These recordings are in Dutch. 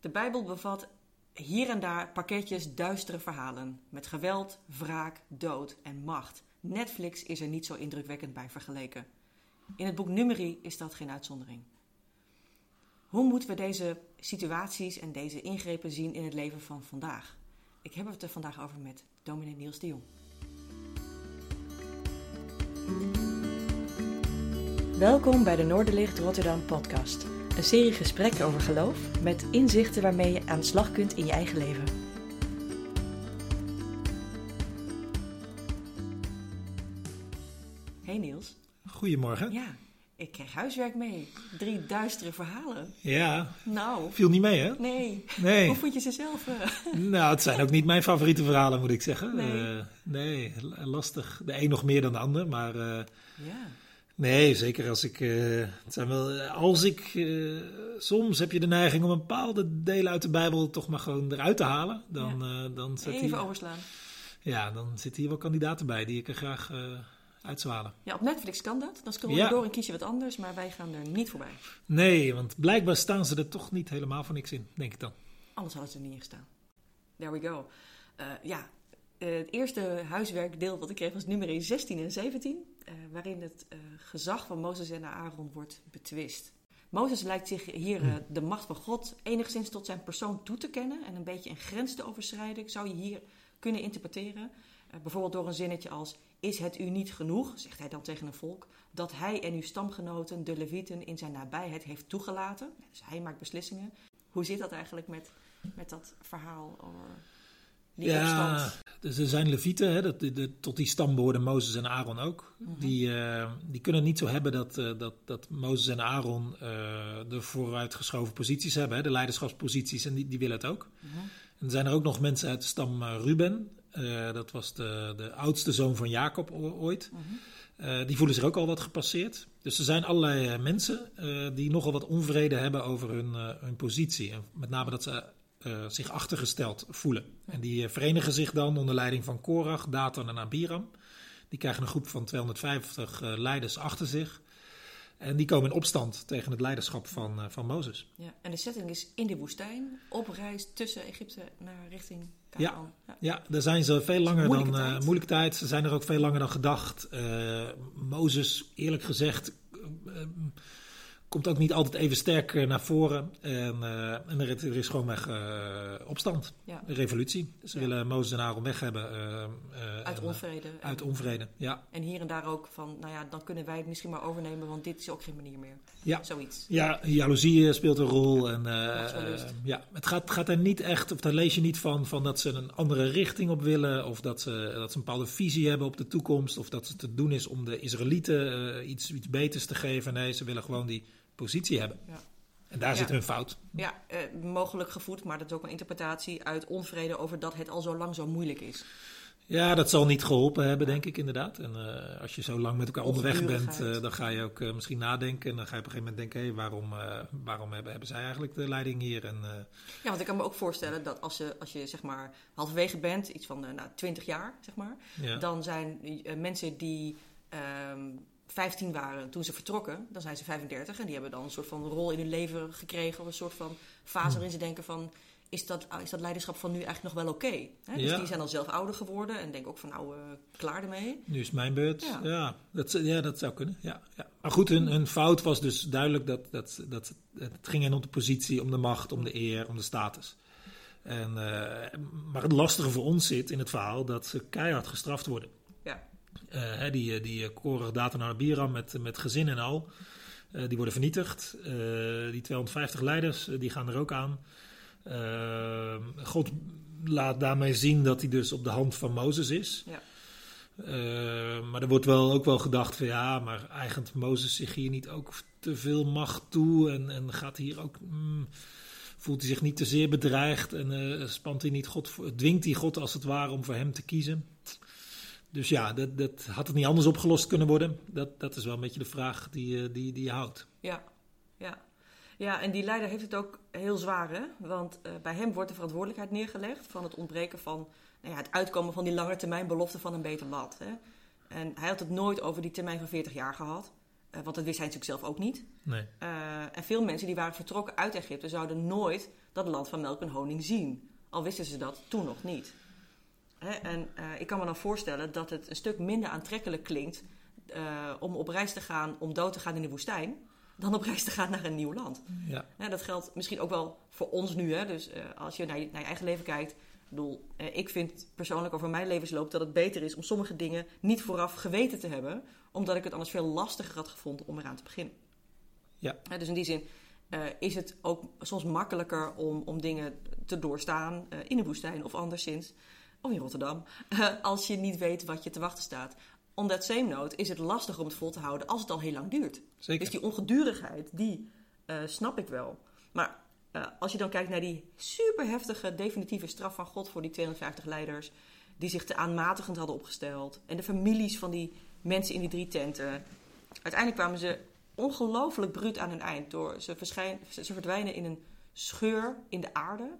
De Bijbel bevat hier en daar pakketjes duistere verhalen met geweld, wraak, dood en macht. Netflix is er niet zo indrukwekkend bij vergeleken. In het boek Numeri is dat geen uitzondering. Hoe moeten we deze situaties en deze ingrepen zien in het leven van vandaag? Ik heb het er vandaag over met dominee Niels de Jong. Welkom bij de Noorderlicht Rotterdam podcast. Een serie gesprekken over geloof met inzichten waarmee je aan de slag kunt in je eigen leven. Hey Niels. Goedemorgen. Ja, ik kreeg huiswerk mee. Drie duistere verhalen. Ja, Nou, viel niet mee hè? nee. Nee. Hoe vond je ze zelf? eh? Nou, het zijn ook niet mijn favoriete verhalen, moet ik zeggen. Nee. Eh, nee, lastig. De een nog meer dan de ander, maar eh, Ja, nee, zeker als ik, eh, het zijn wel, als ik, eh, soms heb je de neiging om een bepaalde delen uit de Bijbel toch maar gewoon eruit te halen. Dan, eh, dan, zit even hier, overslaan. ja, dan zitten hier wel kandidaten bij die ik er graag eh uit zou halen. Ja, op Netflix kan dat. Dan scroll je Ja. door en kies je wat anders, maar wij gaan er niet voorbij. Nee, want blijkbaar staan ze er toch niet helemaal voor niks in, denk ik dan. Anders hadden ze er niet in gestaan. There we go. Eh, ja, eh, het eerste huiswerkdeel wat ik kreeg was nummer 16 en 17, eh, waarin het eh, gezag van Mozes en Aaron wordt betwist. Mozes lijkt zich hier de macht van God enigszins tot zijn persoon toe te kennen en een beetje een grens te overschrijden. Zou je hier kunnen interpreteren? Bijvoorbeeld door een zinnetje als: Is het u niet genoeg, zegt hij dan tegen een volk, dat hij en uw stamgenoten, de Levieten, in zijn nabijheid heeft toegelaten? Dus hij maakt beslissingen. Hoe zit dat eigenlijk met, met dat verhaal die ja, opstand? dus er zijn levieten, hè, dat, de, tot die stam behoorden Mozes en Aaron ook. Mhm. Die, eh, die kunnen niet zo hebben dat, eh, dat, dat Mozes en Aaron eh, de vooruitgeschoven posities hebben, hè, de leiderschapsposities, en die, die willen het ook. Mhm. En er zijn er ook nog mensen uit de stam Ruben, dat was de, de oudste zoon van Jacob ooit. Mhm. Die voelen zich ook al wat gepasseerd. Dus er zijn allerlei mensen die nogal wat onvrede hebben over hun, hun positie. En met name dat ze eh, zich achtergesteld voelen. En die eh, verenigen zich dan onder leiding van Korach, Datan en Abiram. Die krijgen een groep van 250 eh, leiders achter zich. En die komen in opstand tegen het leiderschap van, van Mozes. Ja, en de setting is in de woestijn, op reis tussen Egypte naar richting Canaan. Ja. Ja, daar zijn ze veel langer Moeilijke dan... tijd. moeilijke tijd. Ze zijn er ook veel langer dan gedacht. Eh, Mozes, eerlijk gezegd... komt ook niet altijd even sterk eh, naar voren. En, eh, en er, er is gewoon weg eh, opstand. Ja. Een revolutie. Ze Ja. willen Mozes en Aaron weg hebben. Uit en, onvrede. Uit onvrede, ja. En hier en daar ook van, nou ja, dan kunnen wij het misschien maar overnemen, want dit is ook geen manier meer. Ja. Zoiets. Ja, jaloezie speelt een rol. En, eh, ja, het gaat, gaat er niet echt, of daar lees je niet van, van dat ze een andere richting op willen. Of dat ze, dat ze een bepaalde visie hebben op de toekomst. Of dat het te doen is om de Israëlieten iets, iets beters te geven. Nee, ze willen gewoon die positie hebben. Ja. En daar Ja. zit hun fout. Ja, eh, mogelijk gevoed, maar dat is ook een interpretatie uit onvrede over dat het al zo lang zo moeilijk is. Ja, dat zal niet geholpen hebben, denk ik inderdaad. En eh, als je zo lang met elkaar onderweg bent, eh, dan ga je ook misschien nadenken. En dan ga je op een gegeven moment denken, hé, waarom, eh, waarom hebben, hebben zij eigenlijk de leiding hier? En, Ja, want ik kan me ook voorstellen dat als je, als je zeg maar halverwege bent, iets van nou, 20 jaar, zeg maar, ja. dan zijn mensen die ehm 15 waren toen ze vertrokken, dan zijn ze 35 en die hebben dan een soort van rol in hun leven gekregen of een soort van fase waarin ze denken van is dat, is dat leiderschap van nu eigenlijk nog wel oké? Dus Ja. die zijn dan zelf ouder geworden en denken ook van nou, eh, klaar ermee. Nu is mijn beurt. Ja. Ja, dat, ja, dat zou kunnen. Ja, ja. Maar goed, hun, hun fout was dus duidelijk dat, dat, dat het ging hen om de positie, om de macht, om de eer, om de status. En, eh, maar het lastige voor ons zit in het verhaal dat ze keihard gestraft worden. Eh, hè, die eh, die Korach, Datan en Abiram met, met gezin en al, eh, die worden vernietigd. Eh, die 250 leiders, eh, die gaan er ook aan. Eh, God laat daarmee zien dat hij dus op de hand van Mozes is. Ja. Eh, maar er wordt wel ook wel gedacht van ja, maar eigent Mozes zich hier niet ook te veel macht toe en, en gaat hier ook, mm, voelt hij zich niet te zeer bedreigd en eh, spant hij niet God, dwingt hij God als het ware om voor hem te kiezen. Dus ja, dat, dat had het niet anders opgelost kunnen worden. Dat, dat is wel een beetje de vraag die, eh, die, die je houdt. Ja, ja. Ja, en die leider heeft het ook heel zwaar, hè? Want eh, bij hem wordt de verantwoordelijkheid neergelegd van het ontbreken van nou ja, het uitkomen van die lange termijn belofte van een beter land. Hè? En hij had het nooit over die termijn van 40 jaar gehad. Eh, want dat wist hij natuurlijk zelf ook niet. Nee. En veel mensen die waren vertrokken uit Egypte zouden nooit dat land van melk en honing zien. Al wisten ze dat toen nog niet. Hè, en eh, ik kan me dan voorstellen dat het een stuk minder aantrekkelijk klinkt eh, om op reis te gaan, om dood te gaan in de woestijn, dan op reis te gaan naar een nieuw land. Ja. Dat geldt misschien ook wel voor ons nu. Hè? Dus eh, als je naar, je naar je eigen leven kijkt. Ik bedoel, ik vind persoonlijk over mijn levensloop dat het beter is om sommige dingen niet vooraf geweten te hebben, omdat ik het anders veel lastiger had gevonden om eraan te beginnen. Ja. Dus in die zin is het ook soms makkelijker om, om dingen te doorstaan in de woestijn of anderszins, of in Rotterdam, als je niet weet wat je te wachten staat. On that same note is het lastig om het vol te houden als het al heel lang duurt. Zeker. Dus die ongedurigheid, die eh, snap ik wel. Maar eh, als je dan kijkt naar die super heftige definitieve straf van God voor die 250 leiders, die zich te aanmatigend hadden opgesteld, en de families van die mensen in die drie tenten, uiteindelijk kwamen ze ongelooflijk bruut aan hun eind. Door, ze ze verdwijnen in een scheur in de aarde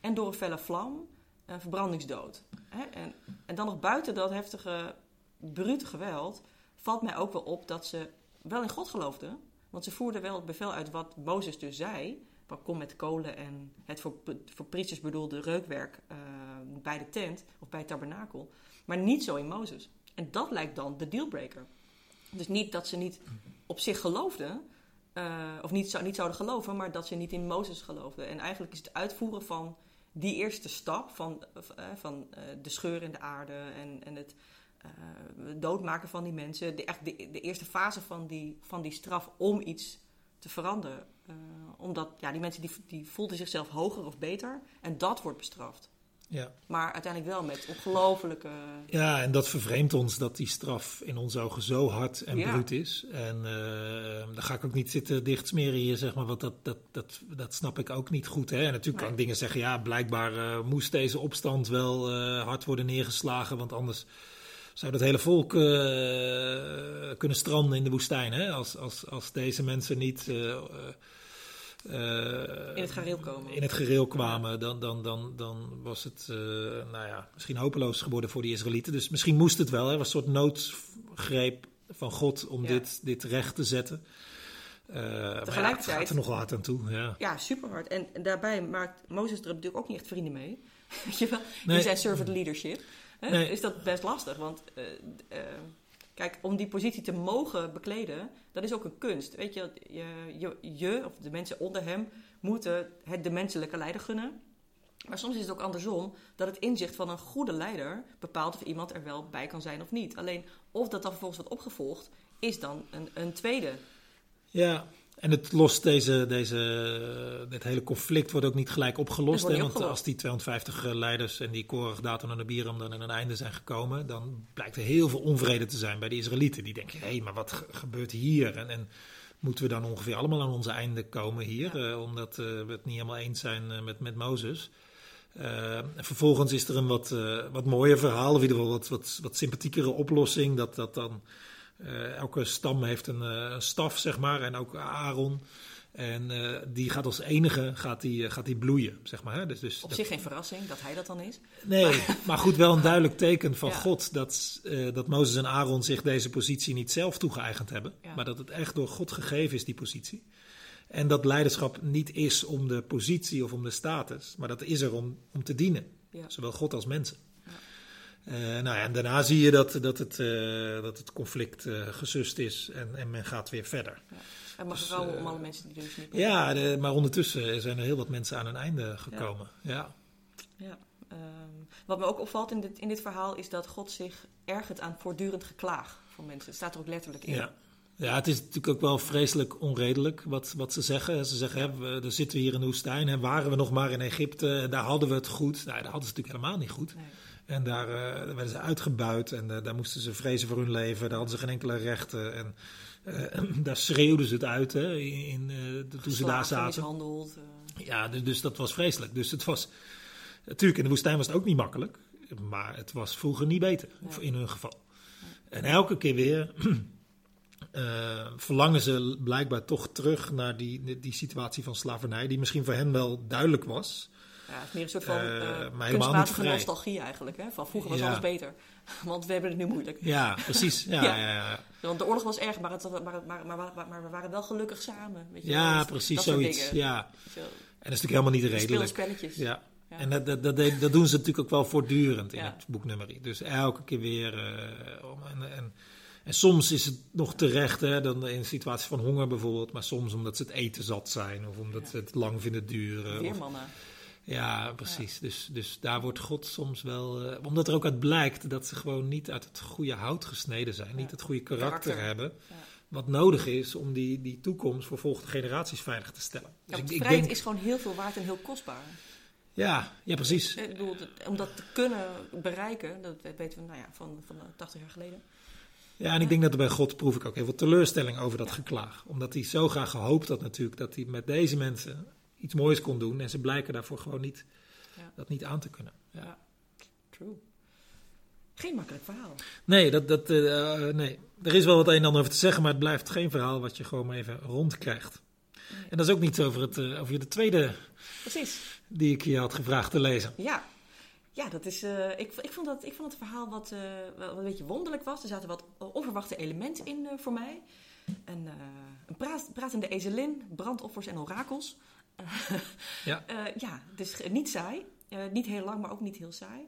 en door een felle vlam een verbrandingsdood. Hè? En, en dan nog buiten dat heftige, brute geweld valt mij ook wel op dat ze wel in God geloofden. Want ze voerden wel het bevel uit wat Mozes dus zei. Van kom met kolen en het voor, voor priesters bedoelde reukwerk eh, bij de tent of bij het tabernakel. Maar niet zo in Mozes. En dat lijkt dan de dealbreaker. Dus niet dat ze niet op zich geloofden, eh, of niet, niet zouden geloven, maar dat ze niet in Mozes geloofden. En eigenlijk is het uitvoeren van die eerste stap van, eh, van eh, de scheur in de aarde en, en het eh, doodmaken van die mensen, de, echt de, eerste fase van die, van die straf om iets te veranderen. Omdat ja, die mensen die, die voelden zichzelf hoger of beter en dat wordt bestraft. Ja. Maar uiteindelijk wel met ongelofelijke. ja, en dat vervreemdt ons dat die straf in onze ogen zo hard en Ja. bruut is. En eh daar ga ik ook niet zitten dichtsmeren hier, zeg maar, want dat, dat, dat, dat snap ik ook niet goed. Hè? En natuurlijk kan ik dingen zeggen, ja, blijkbaar eh, moest deze opstand wel eh, hard worden neergeslagen, want anders zou dat hele volk eh, kunnen stranden in de woestijn. Hè? Als, als, als deze mensen niet In het gareel komen. in het gereel kwamen, dan, dan, dan, dan was het eh, nou ja, misschien hopeloos geworden voor die Israëlieten. Dus misschien moest het wel. Hè? was een soort noodgreep van God om Ja. dit, dit recht te zetten. Eh, maar ja, het Tegelijkertijd- gaat er nog hard aan toe. Ja. Ja, super hard. En, en daarbij maakt Mozes er natuurlijk ook niet echt vrienden mee. Weet je wel? In zijn servant leadership. Hè, Nee. Is dat best lastig. Want eh, eh, kijk, om die positie te mogen bekleden, dat is ook een kunst. Weet je, je, je, of de mensen onder hem moeten het de menselijke leider gunnen. Maar soms is het ook andersom dat het inzicht van een goede leider bepaalt of iemand er wel bij kan zijn of niet. Alleen of dat dan vervolgens wordt opgevolgd, is dan een, een tweede. ja, en het lost deze, deze, dit hele conflict wordt ook niet gelijk opgelost. Hè? Want als die 250 leiders en die Korach, Datan en Abiram dan in een einde zijn gekomen, dan blijkt er heel veel onvrede te zijn bij de Israëlieten. Die denken, hé, hey, maar wat ge- gebeurt hier? En, en moeten we dan ongeveer allemaal aan onze einde komen hier, eh, omdat eh, we het niet helemaal eens zijn eh, met, met Mozes. Eh, en vervolgens is er een wat, eh, wat mooier verhaal, of in ieder geval wat, wat, wat sympathiekere oplossing. Dat, dat dan eh, elke stam heeft een, eh, een staf, zeg maar, en ook Aaron. En eh, die gaat als enige gaat die, gaat die bloeien, zeg maar. Hè? Dus, dus Op dat- zich geen verrassing dat hij dat dan is. Nee, maar goed, wel een duidelijk teken van Ja. God dat, dat Mozes en Aaron zich deze positie niet zelf toegeëigend hebben, Ja. maar dat het echt door God gegeven is, die positie. En dat leiderschap niet is om de positie of om de status, maar dat is er om, om te dienen, Ja. zowel God als mensen. Eh, nou ja, en daarna zie je dat, dat, het, eh, dat het conflict eh, gesust is en, en men gaat weer verder. En maar Dus, vooral eh, om alle mensen die dus niet Ja, de- maar ondertussen zijn er heel wat mensen aan hun einde gekomen. ja. Ja. ehm, wat me ook opvalt in dit, in dit verhaal is dat God zich ergert aan voortdurend geklaag van mensen. Het staat er ook letterlijk in. Ja. ja, het is natuurlijk ook wel vreselijk onredelijk wat, wat ze zeggen. Ze zeggen, hè, we, dan zitten we hier in de woestijn en waren we nog maar in Egypte en daar hadden we het goed. Nou, daar hadden ze natuurlijk helemaal niet goed. Nee. En daar eh, werden ze uitgebuit en eh, daar moesten ze vrezen voor hun leven. Daar hadden ze geen enkele rechten en eh, daar schreeuwden ze het uit hè, in, toen ze daar zaten. mishandeld. Ja, dus, dus dat was vreselijk. Dus het was, natuurlijk in de woestijn was het ook niet makkelijk, maar het was vroeger niet beter Ja. in hun geval. En elke keer weer verlangen ze blijkbaar toch terug naar die, die situatie van slavernij, die misschien voor hen wel duidelijk was. Ja, het is meer een soort van Eh, eh, kunstmatige nostalgie eigenlijk. Hè? Van vroeger was Ja. alles beter. Want we hebben het nu moeilijk. Ja, precies. Ja, Ja. ja. Want de oorlog was erg, maar, het, maar, maar, maar, we waren wel gelukkig samen. Weet je ja Dat- precies, dat zoiets. Ja. En dat is natuurlijk helemaal niet redelijk. spelletjes. Ja. En dat, dat, dat, doen ze natuurlijk ook wel voortdurend in het boeknummerie. Dus elke keer weer. eh, om- en, en, en soms is het nog terecht, hè, dan in situaties van honger bijvoorbeeld. Maar soms omdat ze het eten zat zijn. Of omdat Ja. ze het lang vinden duren. Of, Weermannen. Ja, precies. Dus, dus daar wordt God soms wel. eh, omdat er ook uit blijkt dat ze gewoon niet uit het goede hout gesneden zijn. Niet het goede karakter, Karakter. hebben. Ja. Wat nodig is om die, die toekomst voor volgende generaties veilig te stellen. Ja, Dus ik, ik vrijheid denk. is gewoon heel veel waard en heel kostbaar. Ja, ja, precies. Ik bedoel, om dat te kunnen bereiken, dat weten we nou ja, van, van 80 jaar geleden. Ja, en ik denk dat er bij God proef ik ook heel veel teleurstelling over dat geklaag. Omdat hij zo graag gehoopt had natuurlijk dat hij met deze mensen iets moois kon doen. En ze blijken daarvoor gewoon niet, Ja. dat niet aan te kunnen. Ja. True. Geen makkelijk verhaal. Nee, dat, dat, eh, eh, nee, er is wel wat een en ander over te zeggen, maar het blijft geen verhaal wat je gewoon maar even rondkrijgt. En dat is ook niet over, het, eh, over de tweede Precies. die ik je had gevraagd te lezen. Ja. Ja, dat is, eh, ik, ik, vond dat, ik vond het verhaal wat, wel een beetje wonderlijk was. Er zaten wat onverwachte elementen in voor mij. Een, een praat, pratende ezelin, brandoffers en orakels. Ja. Eh, ja, dus niet saai. Eh, niet heel lang, maar ook niet heel saai.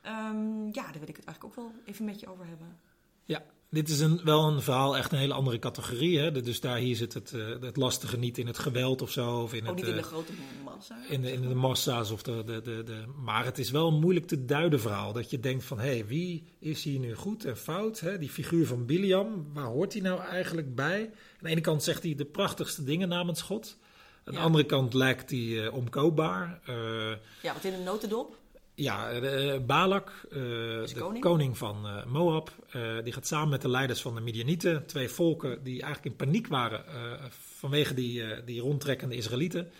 Ehm, ja, daar wil ik het eigenlijk ook wel even met je over hebben. Ja, dit is een, wel een verhaal, echt een hele andere categorie. Hè? Dus daar hier zit het, eh, het lastige niet in het geweld of zo. Of in Ook het, niet in eh, de grote massa. in de, in de massa's of de, de, de, de. Maar het is wel een moeilijk te duiden verhaal. Dat je denkt van hé, hey, wie is hier nu goed en fout? Hè? Die figuur van Biliam, waar hoort hij nou eigenlijk bij? Aan de ene kant zegt hij de prachtigste dingen namens God. Aan de andere kant lijkt hij eh, omkoopbaar. Eh, Ja, wat in een notendop. ja, eh, Balak, de koning. koning, van Moab, die gaat samen met de leiders van de Midianieten, twee volken die eigenlijk in paniek waren vanwege die, die rondtrekkende Israëlieten.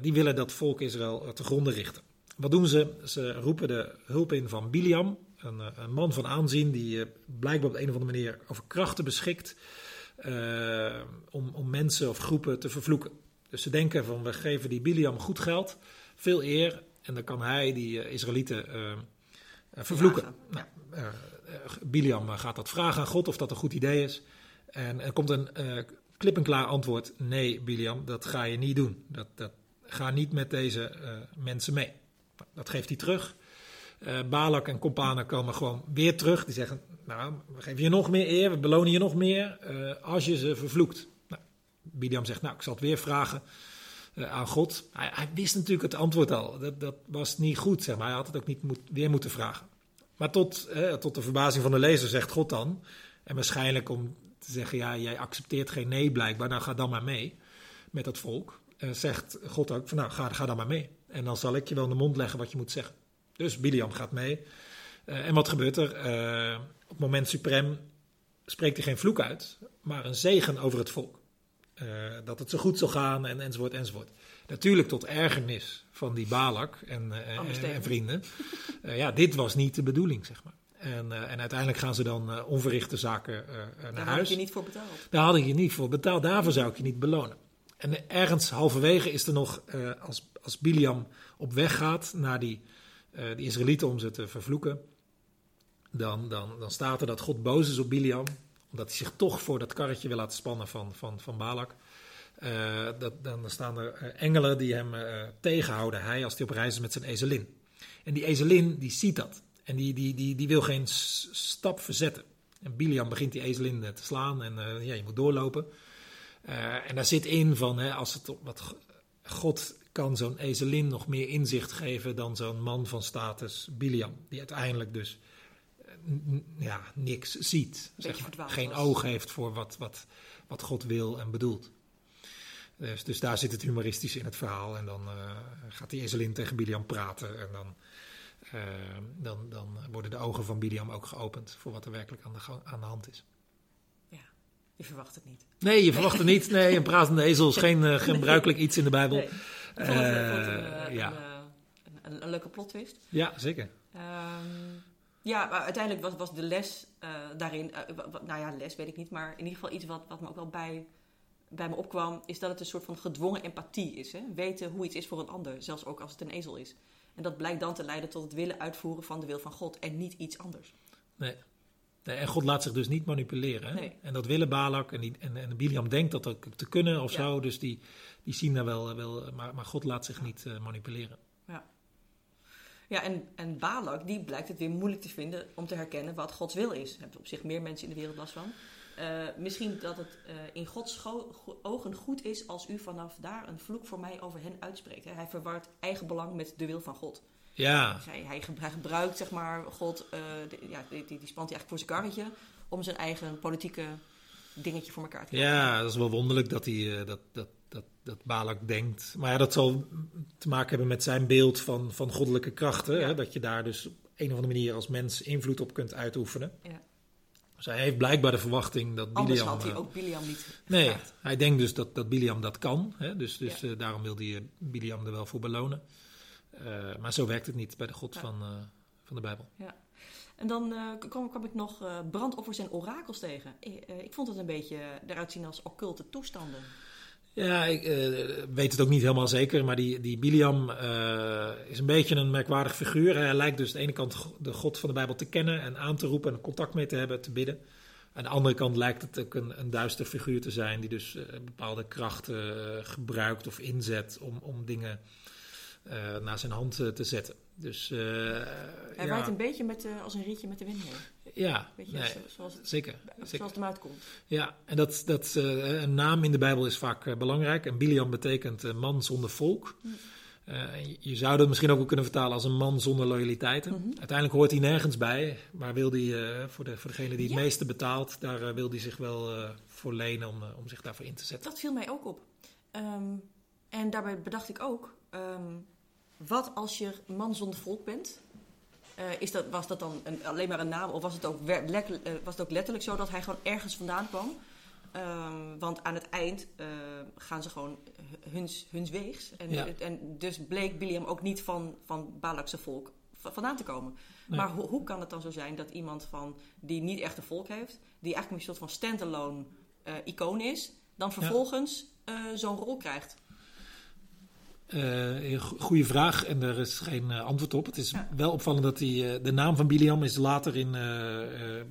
Die willen dat volk Israël te gronden richten. Wat doen ze? Ze roepen de hulp in van Biliam, een, een man van aanzien die blijkbaar op de een of andere manier over krachten beschikt eh, om, om mensen of groepen te vervloeken. Dus ze denken van we geven die Biliam goed geld, veel eer en dan kan hij die eh, Israëlieten eh, vervloeken. Nou, Biliam gaat dat vragen aan God of dat een goed idee is. En er komt een klip en klaar antwoord: nee, Biliam, dat ga je niet doen. Dat, dat, ga niet met deze mensen mee. Nou, dat geeft hij terug. Balak en Kompanen komen gewoon weer terug. Die zeggen: Nou, we geven je nog meer eer, we belonen je nog meer eh, als je ze vervloekt. Nou, Biliam zegt: Nou, ik zal het weer vragen eh, aan God. Hij, hij wist natuurlijk het antwoord al. Dat, dat was niet goed, zeg maar. Hij had het ook niet weer moeten vragen. Maar tot, eh, tot de verbazing van de lezer zegt God dan, en waarschijnlijk om te zeggen, ja, jij accepteert geen nee blijkbaar, nou ga dan maar mee met dat volk. Zegt God ook nou, ga, ga dan maar mee. En dan zal ik je wel in de mond leggen wat je moet zeggen. Dus Biliam gaat mee. En wat gebeurt er? Op het moment suprem spreekt hij geen vloek uit, maar een zegen over het volk. Eh, dat het zo goed zal gaan en, enzovoort enzovoort. Natuurlijk tot ergernis van die Balak en, eh, en, Andersteven. en vrienden. Eh, ja, dit was niet de bedoeling, zeg maar. En, en uiteindelijk gaan ze dan onverrichte zaken naar Daar huis. had je niet voor betaald. Daar had ik je niet voor betaald. Daarvoor zou ik je niet belonen. En ergens halverwege is er nog, als, als Biliam op weg gaat naar die, die Israëlieten om ze te vervloeken, dan, dan, dan staat er dat God boos is op Biliam, omdat hij zich toch voor dat karretje wil laten spannen van, van, van Balak. Eh, dat, dan staan er eh, engelen die hem eh, tegenhouden, hij als hij op reis is met zijn ezelin. En die ezelin die ziet dat en die, die, die, die wil geen stap verzetten. En Biliam begint die ezelin te slaan en ja, je moet doorlopen. En daar zit in van, hè, als het wat God kan zo'n ezelin nog meer inzicht geven dan zo'n man van status Biliam, die uiteindelijk dus ja, niks ziet. Zeg maar. Geen was. oog heeft voor wat, wat, wat God wil en bedoelt. Dus, dus daar zit het humoristische in het verhaal. En dan eh, gaat die ezelin tegen Biliam praten. En dan, eh, dan, dan worden de ogen van Biliam ook geopend voor wat er werkelijk aan de, gang- aan de hand is. Ja, je verwacht het niet. Nee, je verwacht er niet. Nee, een pratende ezel is geen eh, gebruikelijk iets in de Bijbel. Nee. Het, het een, ja. een, een, leuke plot twist. Ja, zeker. Ehm, ja, maar uiteindelijk was, was de les eh, daarin, eh, nou ja, les weet ik niet, maar in ieder geval iets wat, wat me ook wel bij bij me opkwam, is dat het een soort van gedwongen empathie is. Hè? Weten hoe iets is voor een ander, zelfs ook als het een ezel is. En dat blijkt dan te leiden tot het willen uitvoeren van de wil van God en niet iets anders. Nee. nee en God laat zich dus niet manipuleren. Hè? Nee. En dat willen Balak en, die, en, en Biliam denkt dat ook te kunnen of Ja. zo. Dus die, die zien daar wel, wel maar, maar God laat zich niet eh, manipuleren. Ja, en, en Balak, die blijkt het weer moeilijk te vinden om te herkennen wat Gods wil is. Daar hebben op zich meer mensen in de wereld last van. Eh, misschien dat het eh, in Gods go- go- ogen goed is als u vanaf daar een vloek voor mij over hen uitspreekt. Hè? Hij verwart eigen belang met de wil van God. Ja, Hij, hij, ge- hij gebruikt, zeg maar, God, eh, de- ja, die, die, die spant hij eigenlijk voor zijn karretje om zijn eigen politieke dingetje voor elkaar te krijgen. ja, dat is wel wonderlijk dat, hij, dat, dat, dat, dat Balak denkt. Maar ja, dat zal te maken hebben met zijn beeld van, van goddelijke krachten. Ja. Hè? Dat je daar dus op een of andere manier als mens invloed op kunt uitoefenen. Ja. Dus hij heeft blijkbaar de verwachting dat Anders Biliam... had hij eh, ook Biliam niet Nee, hij denkt dus dat, dat Biliam dat kan. Hè? Dus, dus Ja. eh, daarom wil hij eh, Biliam er wel voor belonen. Maar zo werkt het niet bij de God Ja. van, van de Bijbel. En dan kwam, kwam ik nog brandoffers en orakels tegen. Ik, ik vond het een beetje eruit zien als occulte toestanden. Ja, ik eh, weet het ook niet helemaal zeker. Maar die, die Biliam eh, is een beetje een merkwaardig figuur. Hij lijkt dus aan de ene kant de God van de Bijbel te kennen en aan te roepen en contact mee te hebben, te bidden. Aan de andere kant lijkt het ook een, een duister figuur te zijn die dus eh, bepaalde krachten gebruikt of inzet om, om dingen naar zijn hand te zetten. Dus Hij ja, waait een beetje met, als een rietje met de wind heen. Ja Weet je, nee, zo- zoals, het, zeker. zeker. zoals het hem uitkomt. Ja, en dat, dat, eh, een naam in de Bijbel is vaak eh, belangrijk. En Biliam betekent eh, man zonder volk. Eh, je- zou dat misschien ook wel kunnen vertalen als een man zonder loyaliteiten. Mhm. Uiteindelijk hoort hij nergens bij, maar wil hij, voor, de, voor degene die het Ja. meeste betaalt, daar wil hij zich wel voor lenen om, om zich daarvoor in te zetten. Dat viel mij ook op. Ehm, en daarbij bedacht ik ook, ehm, wat als je man zonder volk bent? Eh, is dat, was dat dan een, alleen maar een naam of was het, ook eh, was het ook letterlijk zo dat hij gewoon ergens vandaan kwam? Ehm, want aan het eind eh, gaan ze gewoon hu- huns, huns weegs. En, Ja. en dus bleek Biliam ook niet van, van Balakse volk vandaan te komen. Nee. Maar hoe, hoe kan het dan zo zijn dat iemand van, die niet echt een volk heeft, die eigenlijk een soort van standalone icoon is, dan vervolgens zo'n rol krijgt? Eh, go- goeie vraag en er is geen eh, antwoord op. Het is Ja. wel opvallend dat die, eh, de naam van Biliam is later in,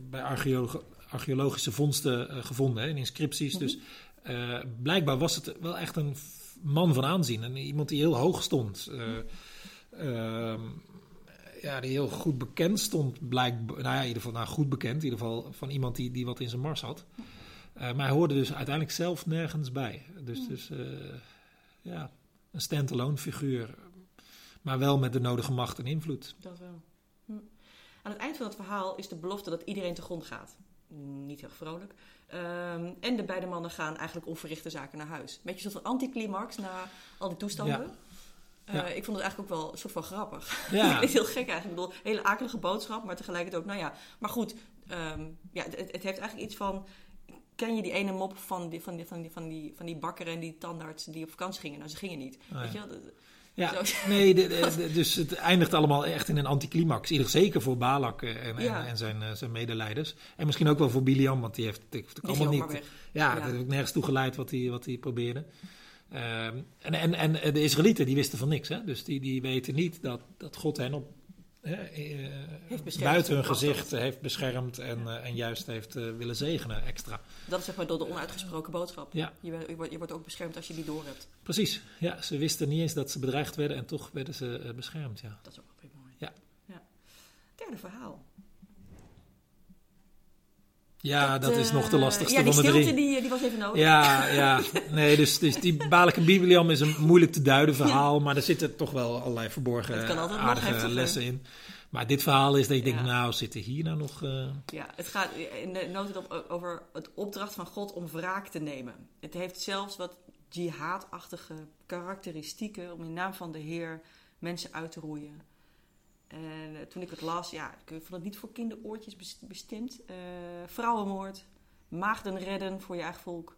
bij archeolo- archeologische vondsten gevonden, hè, in inscripties. Mhm. Dus eh, blijkbaar was het wel echt een man van aanzien. En iemand die heel hoog stond. Eh, ehm, ja, die heel goed bekend stond, blijkbaar. Nou ja, in ieder geval nou, goed bekend. In ieder geval van iemand die, die wat in zijn mars had. Eh, maar hij hoorde dus uiteindelijk zelf nergens bij. Dus, dus ja, een stand-alone figuur. Maar wel met de nodige macht en invloed. Dat wel. Hm. Aan het eind van het verhaal is de belofte dat iedereen te grond gaat. Niet heel vrolijk. Ehm, en de beide mannen gaan eigenlijk onverrichte zaken naar huis. Beetje een soort van anticlimax na al die toestanden. Ja. Eh, Ja. Ik vond het eigenlijk ook wel een soort van grappig. Ja. het heel gek eigenlijk. Ik bedoel, hele akelige boodschap, maar tegelijkertijd ook, nou ja. Maar goed, ehm, ja, het, het heeft eigenlijk iets van... Ken je die ene mop van die, van die, van die, van die, van die bakker en die tandarts die op vakantie gingen? Nou, ze gingen niet. Oh, Weet ja. je wel? Ja, Zo. nee, de- dus het eindigt allemaal echt in een anticlimax. Ieder zeker voor Balak en, Ja. en, en zijn, eh, zijn medeleiders. En misschien ook wel voor Biliam, want die heeft het heeft Die allemaal niet. weg. Ja, Ja. dat heeft ook nergens toe geleid wat hij, wat hij probeerde. Ehm, en, en, en de Israëlieten die wisten van niks. Hè? Dus die, die weten niet dat, dat God hen op. buiten hun gezicht heeft beschermd en, eh, en juist heeft eh, willen zegenen extra. Dat is zeg maar door de onuitgesproken boodschap. Ja. Je, wordt, je wordt ook beschermd als je die door hebt. Precies, ja, ze wisten niet eens dat ze bedreigd werden en toch werden ze eh, beschermd. Ja. Dat is ook wel mooi. Ja. ja. Derde verhaal. Ja, dat is eh, nog de lastigste ja, die van de stilte drie. Die, die was even nodig. Ja, ja. Nee, dus, dus die Balak en Bibliam is een moeilijk te duiden verhaal, maar er zitten toch wel allerlei verborgen aardige lessen in. Maar dit verhaal is dat je denkt, Ja. nou, zitten hier nou nog... eh, Ja, het gaat in de notendop over het opdracht van God om wraak te nemen. Het heeft zelfs wat jihadachtige karakteristieken om in naam van de Heer mensen uit te roeien. En eh, toen ik het las, ja, ik vond het niet voor kinderoortjes bes- bestemd. Eh, vrouwenmoord, maagden redden voor je eigen volk,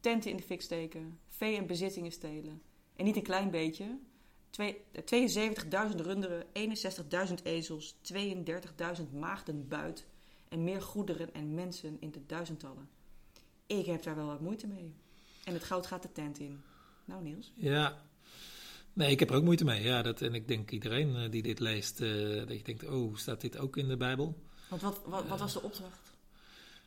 tenten in de fik steken, vee en bezittingen stelen. En niet een klein beetje. Twee- eh, 72.000 runderen, 61.000 ezels, 32.000 maagden buit en meer goederen en mensen in de duizendtallen. Ik heb daar wel wat moeite mee. En het goud gaat de tent in. Nou, Niels. Ja. Nee, ik heb er ook moeite mee. Ja, dat, en ik denk iedereen eh, die dit leest, eh, dat je denkt, oh, staat dit ook in de Bijbel? Want wat, wat, wat was de opdracht?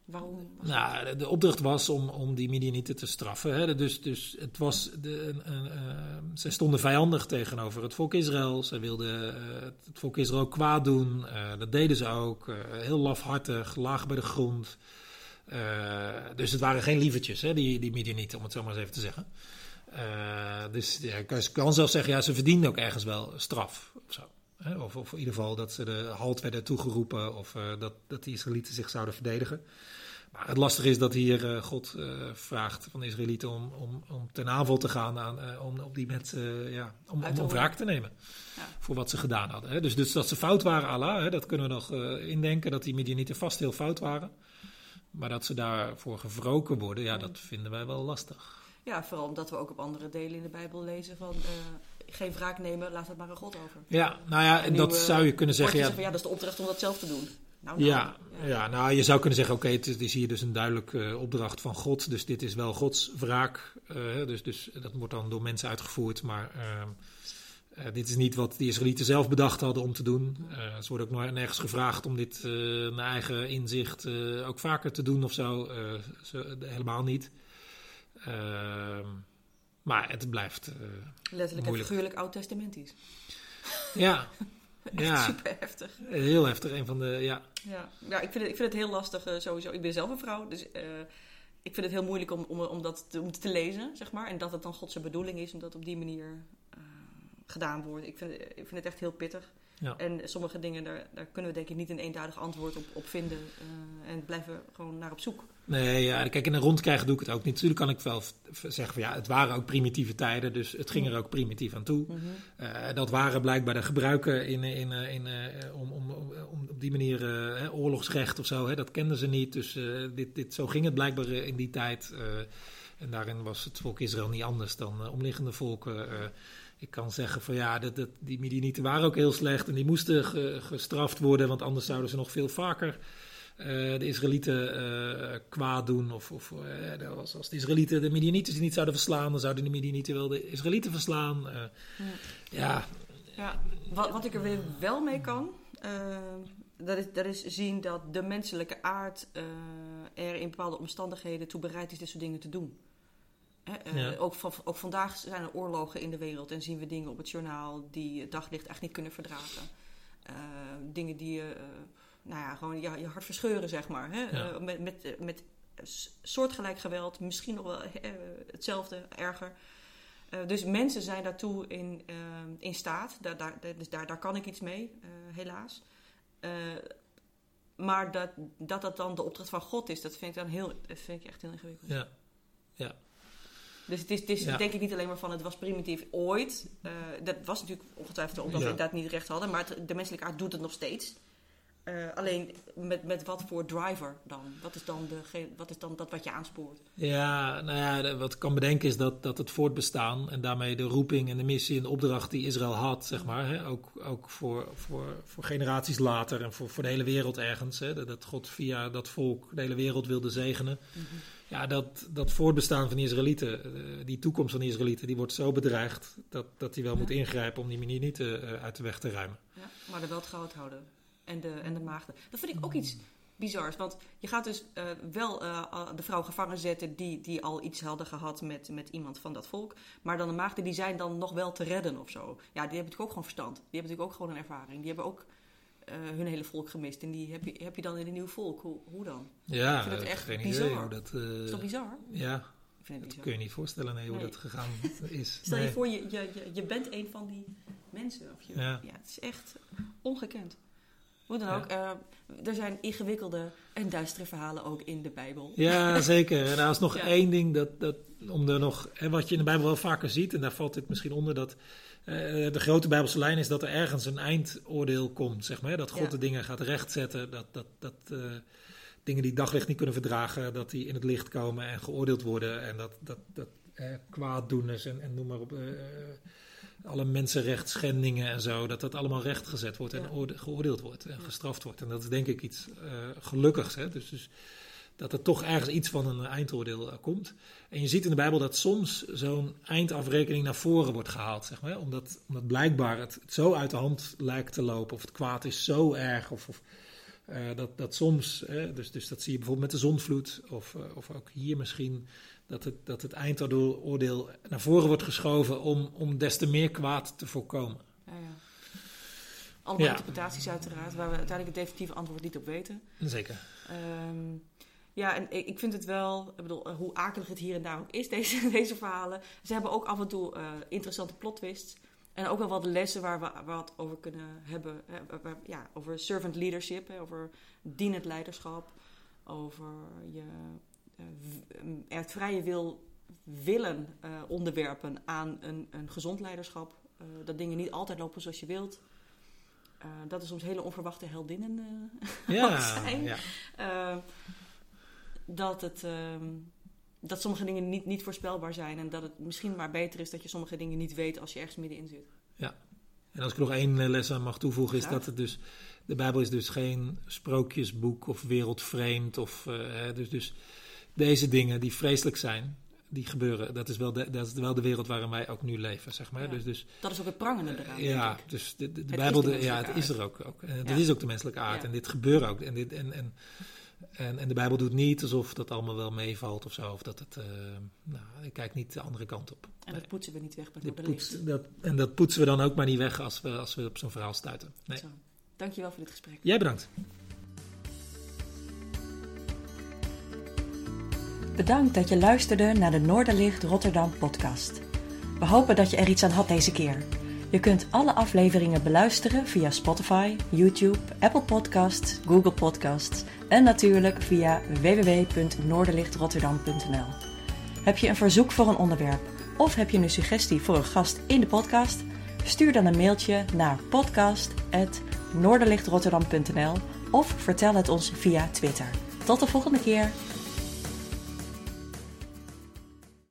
Waarom? Nou, de- opdracht was om, om die Midianieten te straffen. Hè? Dus, dus het was de, een, een, eh, zij stonden vijandig tegenover het volk Israël. Zij wilden eh, het volk Israël kwaad doen. Dat deden ze ook. Heel lafhartig, laag bij de grond. Dus het waren geen lievertjes, hè, die, die Midianieten, om het zo maar eens even te zeggen. Dus ja, ik kan- zelfs zeggen, ja, ze verdienden ook ergens wel straf of zo. Of, of in ieder geval dat ze de halt werden toegeroepen of eh, dat, dat de Israëlieten zich zouden verdedigen. Maar het lastige is dat hier eh, God eh, vraagt van de Israëlieten om, om, om ten aanval te gaan aan, om op die mensen, ja, om, wraak te nemen Ja. voor wat ze gedaan hadden. Hè. Dus, dus dat ze fout waren, Allah, hè, dat kunnen we nog indenken, dat die Midianieten vast heel fout waren. Maar dat ze daarvoor gewroken worden, ja, dat vinden wij wel lastig. Ja, vooral omdat we ook op andere delen in de Bijbel lezen van... eh, geen wraak nemen, laat het maar aan God over. Ja, nou ja, en dat eh, zou je kunnen zeggen. Ja, van, ja, dat is de opdracht om dat zelf te doen. Nou, nou, Ja, ja, nou je zou kunnen zeggen, oké, het, is- het is hier dus een duidelijke eh, opdracht van God, dus dit is wel Gods wraak. dus, dus dat wordt dan door mensen uitgevoerd, maar dit is niet wat de Israëlieten zelf bedacht hadden om te doen. Ze worden ook nergens gevraagd om dit naar eigen inzicht ook vaker te doen of zo. Ze- helemaal niet. Ehm, maar het blijft, eh, Letterlijk en figuurlijk oud-testamentisch. ja, Echt ja, super heftig. heel heftig. Een van de, ja, Ja, ja ik, vind het, ik vind het heel lastig eh, sowieso. Ik ben zelf een vrouw, dus eh, ik vind het heel moeilijk om, om, om dat te, om te lezen, zeg maar. En dat het dan Godse bedoeling is om dat op die manier gedaan wordt. Ik vind, ik vind het echt heel pittig. Ja. En sommige dingen, daar, daar kunnen we denk ik niet een eenduidig antwoord op, op vinden. eh, en blijven gewoon naar op zoek. Nee, ja, kijk, in een rondkrijgen doe ik het ook niet. Natuurlijk kan ik wel zeggen van ja, het waren ook primitieve tijden, dus het ging er ook primitief aan toe. Eh, dat waren blijkbaar de gebruiken in, in, eh, in, om, om, om, om op die manier oorlogsrecht of zo, hè, dat kenden ze niet. Dus dit, dit, zo ging het blijkbaar in die tijd. en daarin was het volk Israël niet anders dan omliggende volken. Ik kan zeggen van ja, dat, dat, die Midianieten waren ook heel slecht en die moesten ge- gestraft worden, want anders zouden ze nog veel vaker eh, de Israëlieten eh, kwaad doen. Of, of eh, was, als de Israëlieten de Midianieten niet zouden verslaan, dan zouden de Midianieten wel de Israëlieten verslaan. Eh, ja, Ja, wat, wat ik er weer wel mee kan, dat, is, dat is zien dat de menselijke aard er in bepaalde omstandigheden toe bereid is dit soort dingen te doen. Eh, Ja. ook, van, ook vandaag zijn er oorlogen in de wereld en zien we dingen op het journaal die het daglicht echt niet kunnen verdragen. Eh, dingen die je, eh, nou ja, gewoon je, je hart verscheuren, zeg maar. Hè? Ja. Eh, met, met, met soortgelijk geweld, misschien nog wel eh, hetzelfde, erger. Eh, dus mensen zijn daartoe in, eh, in staat. Daar, daar, daar- dus daar, daar kan ik iets mee, eh, helaas. Eh, maar dat, dat dat dan de opdracht van God is, dat vind ik dan heel, vind ik echt heel ingewikkeld. ja, Dus het is, het is Ja. denk ik niet alleen maar van het was primitief ooit. Eh, dat was natuurlijk ongetwijfeld omdat Ja. we inderdaad niet recht hadden. Maar het- de menselijke aard doet het nog steeds. Eh, alleen met, met wat voor driver dan? Wat is dan, de, wat is dan dat wat je aanspoort? ja, nou ja, wat ik kan bedenken is dat, dat het voortbestaan en daarmee de roeping en de missie en de opdracht die Israël had, zeg maar, hè, ook, ook voor, voor, voor generaties later en voor, voor de hele wereld ergens, hè, dat- dat God via dat volk de hele wereld wilde zegenen. Ja, dat, dat voortbestaan van die Israëlieten, eh, die toekomst van die Israëlieten, die wordt zo bedreigd dat, dat hij wel Ja. moet ingrijpen om die Midianieten eh, uit de weg te ruimen. Ja, maar er wel het goud houden. En de, en de maagden. Dat vind ik ook iets bizars. Want je gaat dus eh, wel eh, de vrouw gevangen zetten die, die al iets hadden gehad met, met iemand van dat volk. Maar dan de maagden die zijn dan nog wel te redden of zo. Ja, die hebben natuurlijk ook gewoon verstand. Die hebben natuurlijk ook gewoon een ervaring. Die hebben ook eh, hun hele volk gemist. En die heb je, heb je dan in een nieuw volk. Hoe, hoe dan? Ja, Ik vind het eh, echt geen bizar. idee dat... eh, Is dat bizar? ja, Ik vind het dat bizar. kun je niet voorstellen nee, hoe Nee. dat gegaan is. Stel je voor, je, je, je, je bent een van die mensen. Of je, Ja. ja. het is echt ongekend. Hoe dan Ja. ook, eh, er zijn ingewikkelde en duistere verhalen ook in de Bijbel. Ja, zeker. En daar is nog Ja. één ding dat, dat om er nog, hè, wat je in de Bijbel wel vaker ziet, en daar valt dit misschien onder, dat eh, de grote Bijbelse lijn is dat er ergens een eindoordeel komt, zeg maar. Dat God Ja. de dingen gaat rechtzetten, dat, dat, dat eh, dingen die daglicht niet kunnen verdragen, dat die in het licht komen en geoordeeld worden. En dat, dat, dat eh, kwaaddoeners en, en noem maar op, eh, alle mensenrechtsschendingen en zo, dat dat allemaal rechtgezet wordt en Ja. geoordeeld wordt en gestraft wordt. En dat is denk ik iets eh, gelukkigs. Hè? Dus, dus dat er toch ergens iets van een eindoordeel komt. En je ziet in de Bijbel dat soms zo'n eindafrekening naar voren wordt gehaald, zeg maar. Omdat, omdat blijkbaar het, zo uit de hand lijkt te lopen, of het kwaad is zo erg, of, of dat, dat soms, dus, dus dat zie je bijvoorbeeld met de zonvloed, of, of ook hier misschien, dat het, dat het eindoordeel naar voren wordt geschoven om, om des te meer kwaad te voorkomen. Ja, ja. Allemaal interpretaties uiteraard, waar we uiteindelijk het definitieve antwoord niet op weten. Zeker. Um, ja, en ik vind het wel, ik bedoel, eh, hoe akelig het hier en daar ook is, deze, deze verhalen. Ze hebben ook af en toe uh, interessante plot twists. En ook wel wat lessen waar we wat over kunnen hebben. Hè, ja, over servant leadership, hè, over dienend leiderschap. Over je uh, het vrije wil willen uh, onderwerpen aan een, een gezond leiderschap. dat dingen niet altijd lopen zoals je wilt. dat er soms hele onverwachte heldinnen ja, zijn. Ja dat, het, ehm, dat sommige dingen niet, niet voorspelbaar zijn. En dat het misschien maar beter is dat je sommige dingen niet weet als je ergens middenin zit. Ja, en als ik nog één eh, les aan mag toevoegen, is dat het dus. De Bijbel is dus geen sprookjesboek of wereldvreemd. Of, uh, dus, dus deze dingen die vreselijk zijn, die gebeuren. Dat is wel de, dat is wel de wereld waarin wij ook nu leven, zeg maar. Dus, dus, dat is ook het prangende eraan, Ja, dus de, de, Bijbel, de, ja, het is er ook. ook. En dat is ook de menselijke aard. En dit gebeurt ook. En, dit, en, en en, en, de Bijbel doet niet alsof dat allemaal wel meevalt of zo. Of dat het, uh, nou, ik kijk niet de andere kant op. En dat poetsen we niet weg bij de poets, dat, En dat poetsen we dan ook maar niet weg als we, als we op zo'n verhaal stuiten. Nee. Zo. Dankjewel voor dit gesprek. Jij bedankt. Bedankt dat je luisterde naar de Noorderlicht Rotterdam podcast. We hopen dat je er iets aan had deze keer. Je kunt alle afleveringen beluisteren via Spotify, YouTube, Apple Podcasts, Google Podcasts en natuurlijk via www.noorderlichtrotterdam.nl. Heb je een verzoek voor een onderwerp of heb je een suggestie voor een gast in de podcast? Stuur dan een mailtje naar podcast.noorderlichtrotterdam.nl of vertel het ons via Twitter. Tot de volgende keer!